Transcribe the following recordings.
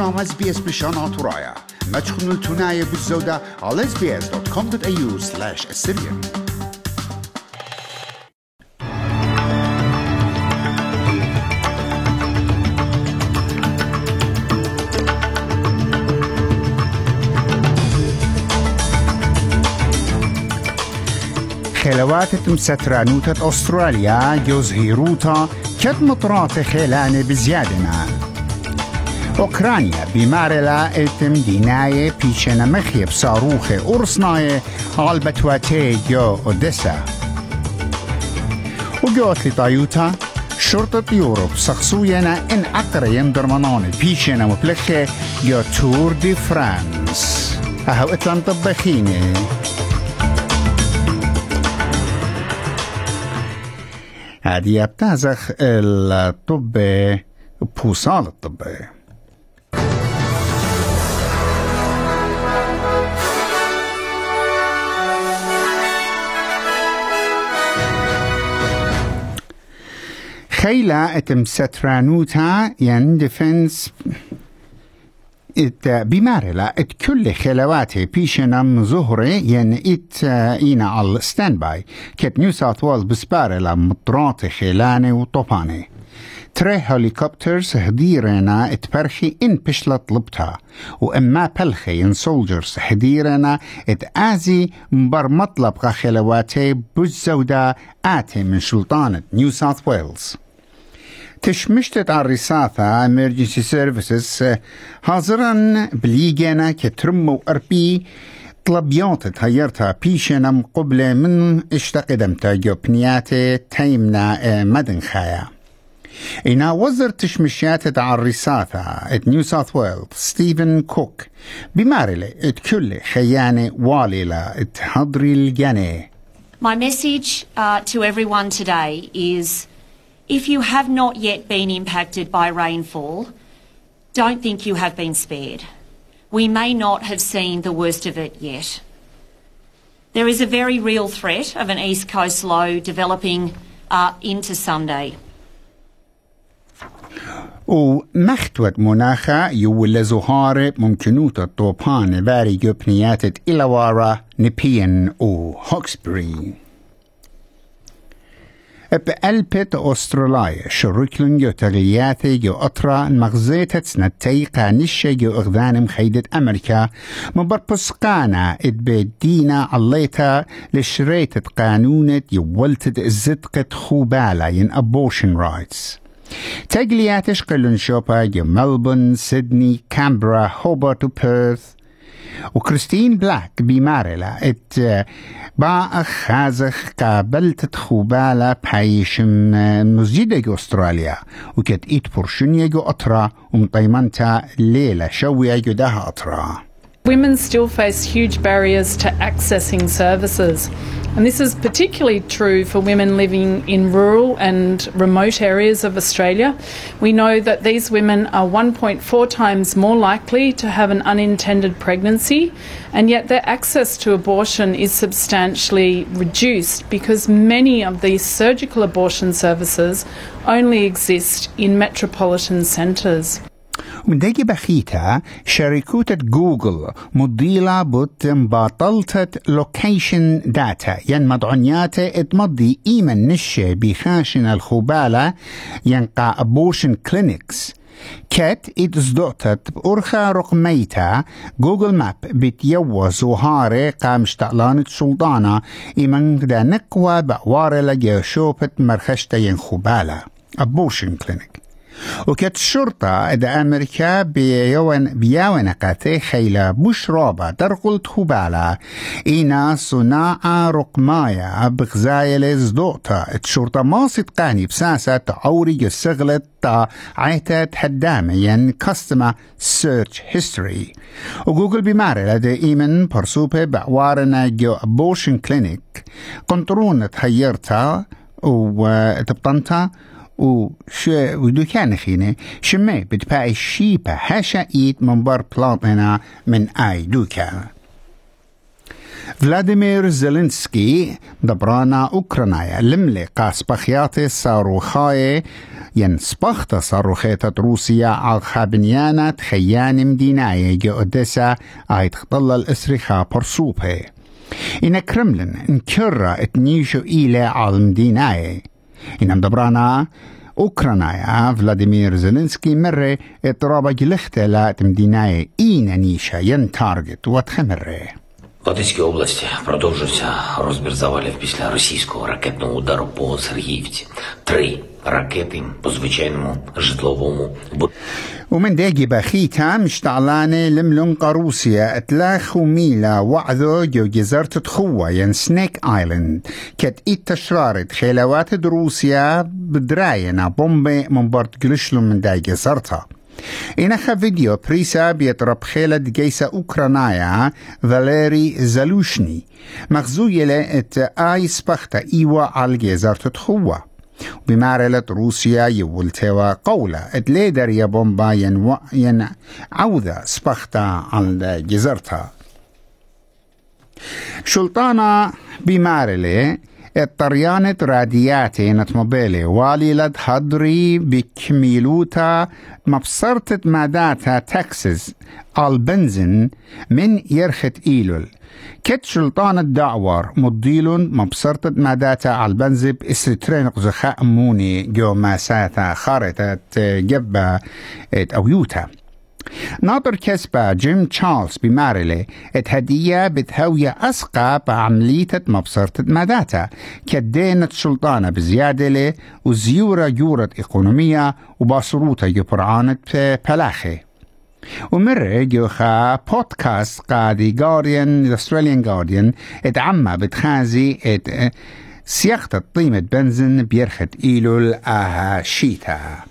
اس بي اس بشان ترايا ما تشخنوا التناية بالزودة على sbs.com.au slash assyrian خلوات مسترانوتة أستراليا جوز هيروتا كد مطرات خيلاني بزيادنا أوكرانيا بمارلا اتم ديناية بيشنا مخيب صاروخ أرسناية على بتواتي جو أوديسا. وجوت لطايوتا شرطة يوروب سخصوينا إن أقرأ يندرمانون بيشنا مبلخة جو تور دي فرانس. أهو إتلان طبخيني هذه بتازخ الطب بوصال الطب. خيلة اتم سترانوتا ين ديفنس ات بمارلا ات كل خلواتي بيشنم ظهري ين ات اينا على ستاند باي كت نيو ساوث ويلز بسبارلا مطرات خيلاني وطوباني تري هليكوبترز هديرنا اتبرخي ان بشلة طلبتها وإما بلخي ان سولجرز هديرنا ات آزي مبر مطلب خلواتي بزودة آتي من سلطانة نيو ساوث ويلز. تشمشتت على الرصاثة emergency services حاضرا بليجانا كترمو اربي طلبيات تهيرتها بيشنا قبل من اشتقدمتا جو بنياتي تيمنا مدن خايا إنا وزر تشمشيات على الرصاثة ات نيو ساوث ويلز ستيفن كوك بمارلي ات كل خيانة واللة ات هضري الجاني My message uh, to everyone today is if you have not yet been impacted by rainfall, don't think you have been spared. We may not have seen the worst of it yet. There is a very real threat of an east coast low developing uh, into Sunday. ومختوت مناخا يولى زهارة ممكنوت الطوبان باري جبنيات إلوارا نبيان و هوكسبري بقلبت أستراليا شركلن جو تغياتي جو أطرا المغزيتة سنتي قانشة جو أغذان مخيدة أمريكا مبربسقانا إدبدينا عليتا لشريتة قانونة يولتت الزدقة خوبالا ين abortion rights. تجلياتش قلن شوبا جو ملبون سيدني كامبرا هوبرت وبيرث وكريستين بلاك بمارلا إت با خازخ قابلت تخوبالا بحيشم مزيدة أستراليا وكت إيت برشنيا جو أطرا ومطيمنتا ليلة شوية جو دها أطرا. Women still face huge barriers to accessing services. And this is particularly true for women living in rural and remote areas of Australia. We know that these women are 1.4 times more likely to have an unintended pregnancy, and yet their access to abortion is substantially reduced because many of these surgical abortion services only exist in metropolitan centres. من دقي بخيتا شركة جوجل مضيلة بوت مباطلت لوكيشن داتا. ين مدعونيات اتمضي ايمن نشة بخاشن الخبالة ينقى ابوشن كلينكس كات اتزدوتت بأرخى رقميتا جوجل ماب بتيوز وهاري قام شتعلانة سلطانة إيمن دا نقوى بأوار لجي شوبت مرخشتا ينخبالة أبوشن كلينك وكانت الشرطة إذا أمريكا بيوان بيوان قاتي خيلة بوش رابا درقل تخوبالا إينا صناعة رقمايا بغزايل زدوتا الشرطة ما صدقاني بساسة تعوري السغلت تا عيتا تحداميا كاستما سيرش هيستوري وجوجل بماري لدى إيمن برسوبة بعوارنا جو أبوشن كلينيك. قنطرون تهيرتا وتبطنتا وش ودكان خينة شمي بتباعي الشيبة هاشا ايد من بار بلاطنا من اي دوكا فلاديمير زيلينسكي دبرانا أوكرانايا لملي قاس بخياتي صاروخاي ين سبخت صاروخيت روسيا على خابنيانة خيان مديناية جو أديسا آيت خطل الإسرخا برسوبه إن كرملن انكرا اتنيشو إلى على مديناية Innan dobrana Ukranaja Vladimir Zelenski merre e itrabag l-iħtelat mdinaj ina nixa jen таргет у Атхемере. В Одеській області продовжився розбір завалів після російського ракетного удару по Сергіївці. Три ракети по звичайному житловому будинку. ومن داجي بخيتا مشتعلانة لملون قروسيا اتلاخو ميلا وعدو جو جزرة تخوة. ين سنيك آيلاند. كت إيت تشرارت خيلوات دروسيا بدراينا بومبي من برد جلشلو من داي جزرتها إنخا فيديو بريسا بيترب خيلة جيسة أوكرانايا فاليري زالوشني. مغزوية ات آي سبختا إيوا على جزرة تخوة. بمعرلة روسيا يولتوا قولة اتليدر يا بومبا ين, ين عودة سبختا على جزرتها شلطانة بمارلة الطريانة رادياتي نتموبيلي والي لد هدري بكميلوتا مبصرة ماداتا تكساس البنزن من يرخت إيلول. كت شلطان الدعور مضيل مبصرة ماداتا على البنزب استرين قزخاء موني جو ماساتا خارطة جبا أويوتا ناظر كسبة جيم تشارلز بماريلي اتهدية بتهوية أسقى بعملية مبصرة ماداتا كدينة سلطانة بزيادة له وزيورة يورة إقونومية وباصروتا يبرعانة بلاخي. ومرة جوخا بودكاست قادي جارديان الأستراليان جارديان اتعمى بتخازي إت سياقة قيمة بنزن بيرخت إيلول آها شيتا.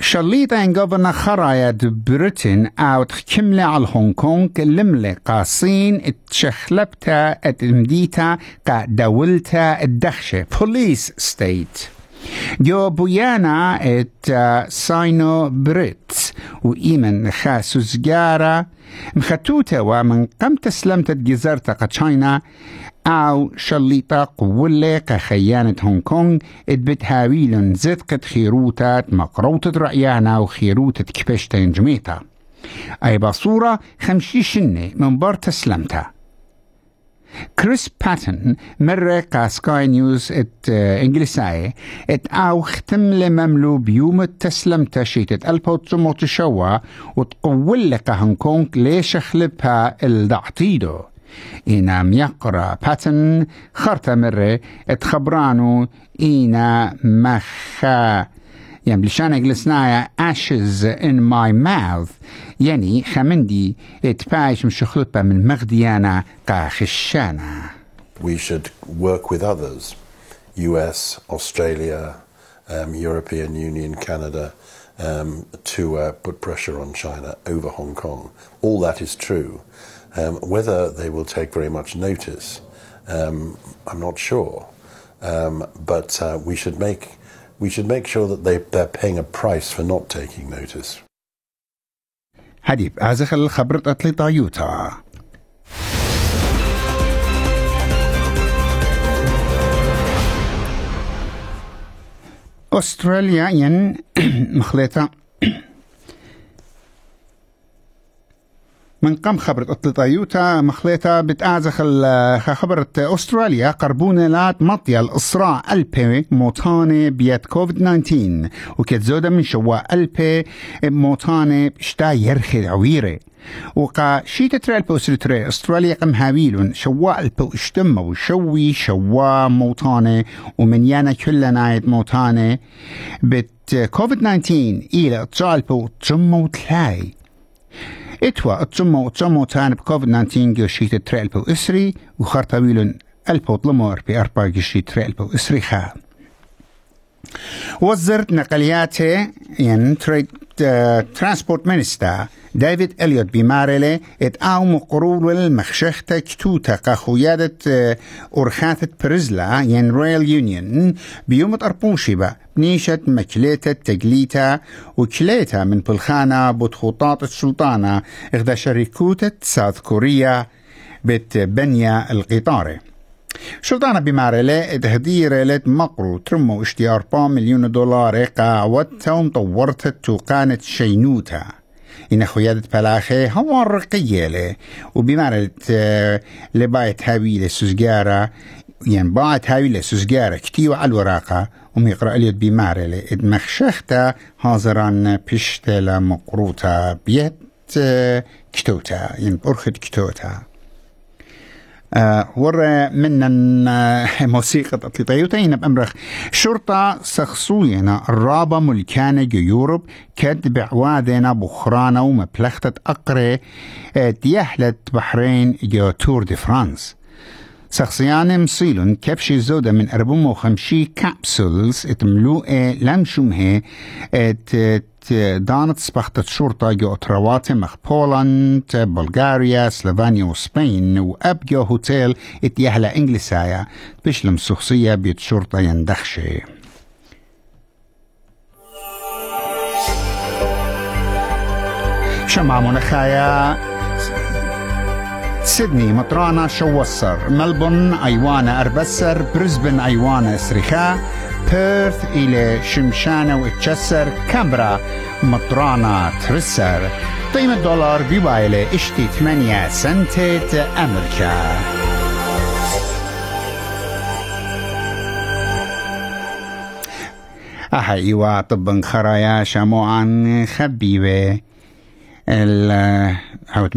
شليطة إن جوفرنا خرايا بريتن أو تكملة على هونغ كونغ لملة قاصين اتشخلبتا اتمديتا قا دولتا الدخشة بوليس ستيت جو بويانا ات ساينو بريت وإيمن خاسو زجارة مختوتة ومن قم تسلمت جزرتا قتشاينا أو شليطة قولة كخيانة هونغ كونغ ادبت هاويلن زدقت خيروتات مقروطة رأيانا وخيروتة كبشتين جميتا أي بصورة خمشي شنة من بار تسلمتا باتن مرة كا سكاي نيوز ات انجليساي ات آو ختم لمملو بيوم التسلمتا شيتت البوتسمو تشوا وتقول لك هونغ كونغ ليش خلبها الدعطيدو. إنا ميقرأ. باتن خرطة مرة اتخبرانو إنا مخا يعني بلشان جلسنايا ashes in my mouth يعني خمندي اتبايش مشخلطة من مغديانا قاخشانا We should work with others, US, Australia, um, European Union, Canada, um, to uh, put pressure on China over Hong Kong. All that is true. Um, whether they will take very much notice, um, I'm not sure. Um, but uh, we should make we should make sure that they, they're paying a price for not taking notice. هديب أزخ الخبر أطلي طايوتا أستراليا ين مخلطة من قم خبرت اطلطايوتا مخليتا بتأعزخ خبرت أستراليا قربونة لات مطيا الإصراع ألبي موتاني بيت كوفيد 19 وكت زودة من شوا ألبي موتاني بشتا يرخي عويري وقا شيتا ترى البوسر ترى أستراليا قم هاويلون شوا البو اشتم وشوي شوا موتاني ومن يانا كل نايت موتاني بت كوفيد 19 إلى تشالبو تشمو تلاي. إتوا أتسمو أتسمو تان بكوفيد 19 جوشيت تريل بو إسري وخرطويلون ألبو طلمور بأربع جوشيت تريل بو اسري خا وزرت نقلياته ين تريد ترانسبورت مينيستا ديفيد إليوت بمارلي ات أو مقرول المخشخة كتوتا قخويادة أرخاثة برزلا ين رويال يونيون بيوم أربوشيبا بنيشة مكليتا تجليتا وكليتا من بلخانة بتخطاط السلطانة إغدا شركوتة ساوث كوريا بتبنيا القطاري شلطانة بمارلة تهدير لت مقرو ترمو اشتيار با مليون دولار قاوت ومطورت توقانة شينوتا إن خيادة بلاخي هو رقية وبمارلة لبايت هاوي لسوزجارة. يعني باعت هاوي لسوزجارة. كتيو على الوراقة. وميقرأ لي بمارلة إد مخشختا هازران بشتلا مقروطة. بيت كتوتا. يعني برخد كتوتا. آه، ور من موسيقى تطيطين بأمرخ. شرطة سخصوينا الرابة ملكانة يوروب. كد بعوادنا بخرانا ومبلختة أقري ديحلة بحرين جو تور دي فرانس. شخصيان مصيلون كبشي زودة من أربعة وخمشي كابسولز اتملوء لمشومه ات دانت سبخت الشرطة جو ترواتي مخ بولند بلغاريا سلوفانيا وسبين وأب جو هوتيل ات يهلا إنجليسايا. بشلم شخصية بيت شرطة يندخشي شمع منخايا سيدني مطرانة شوصر. ملبون أيوانا أربسر بريسبن أيوانا سريخا بيرث إلى شمشانة وتشسر كامبرا مطرانة ترسر. قيمة دولار بيبايلة إشتي 8 سنتات أمريكا. أحا إيوا طبن خرايا شموعا خبيبة.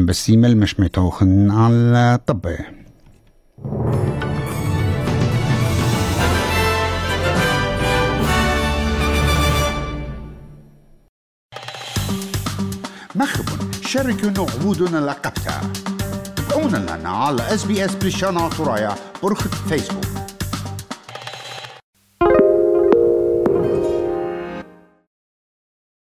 بسيمل مش متوخن على الطبة مخبون شاركوا عبودنا لقبتها. تابعونا لنا على اس بي اس بريشانا برخة فيسبوك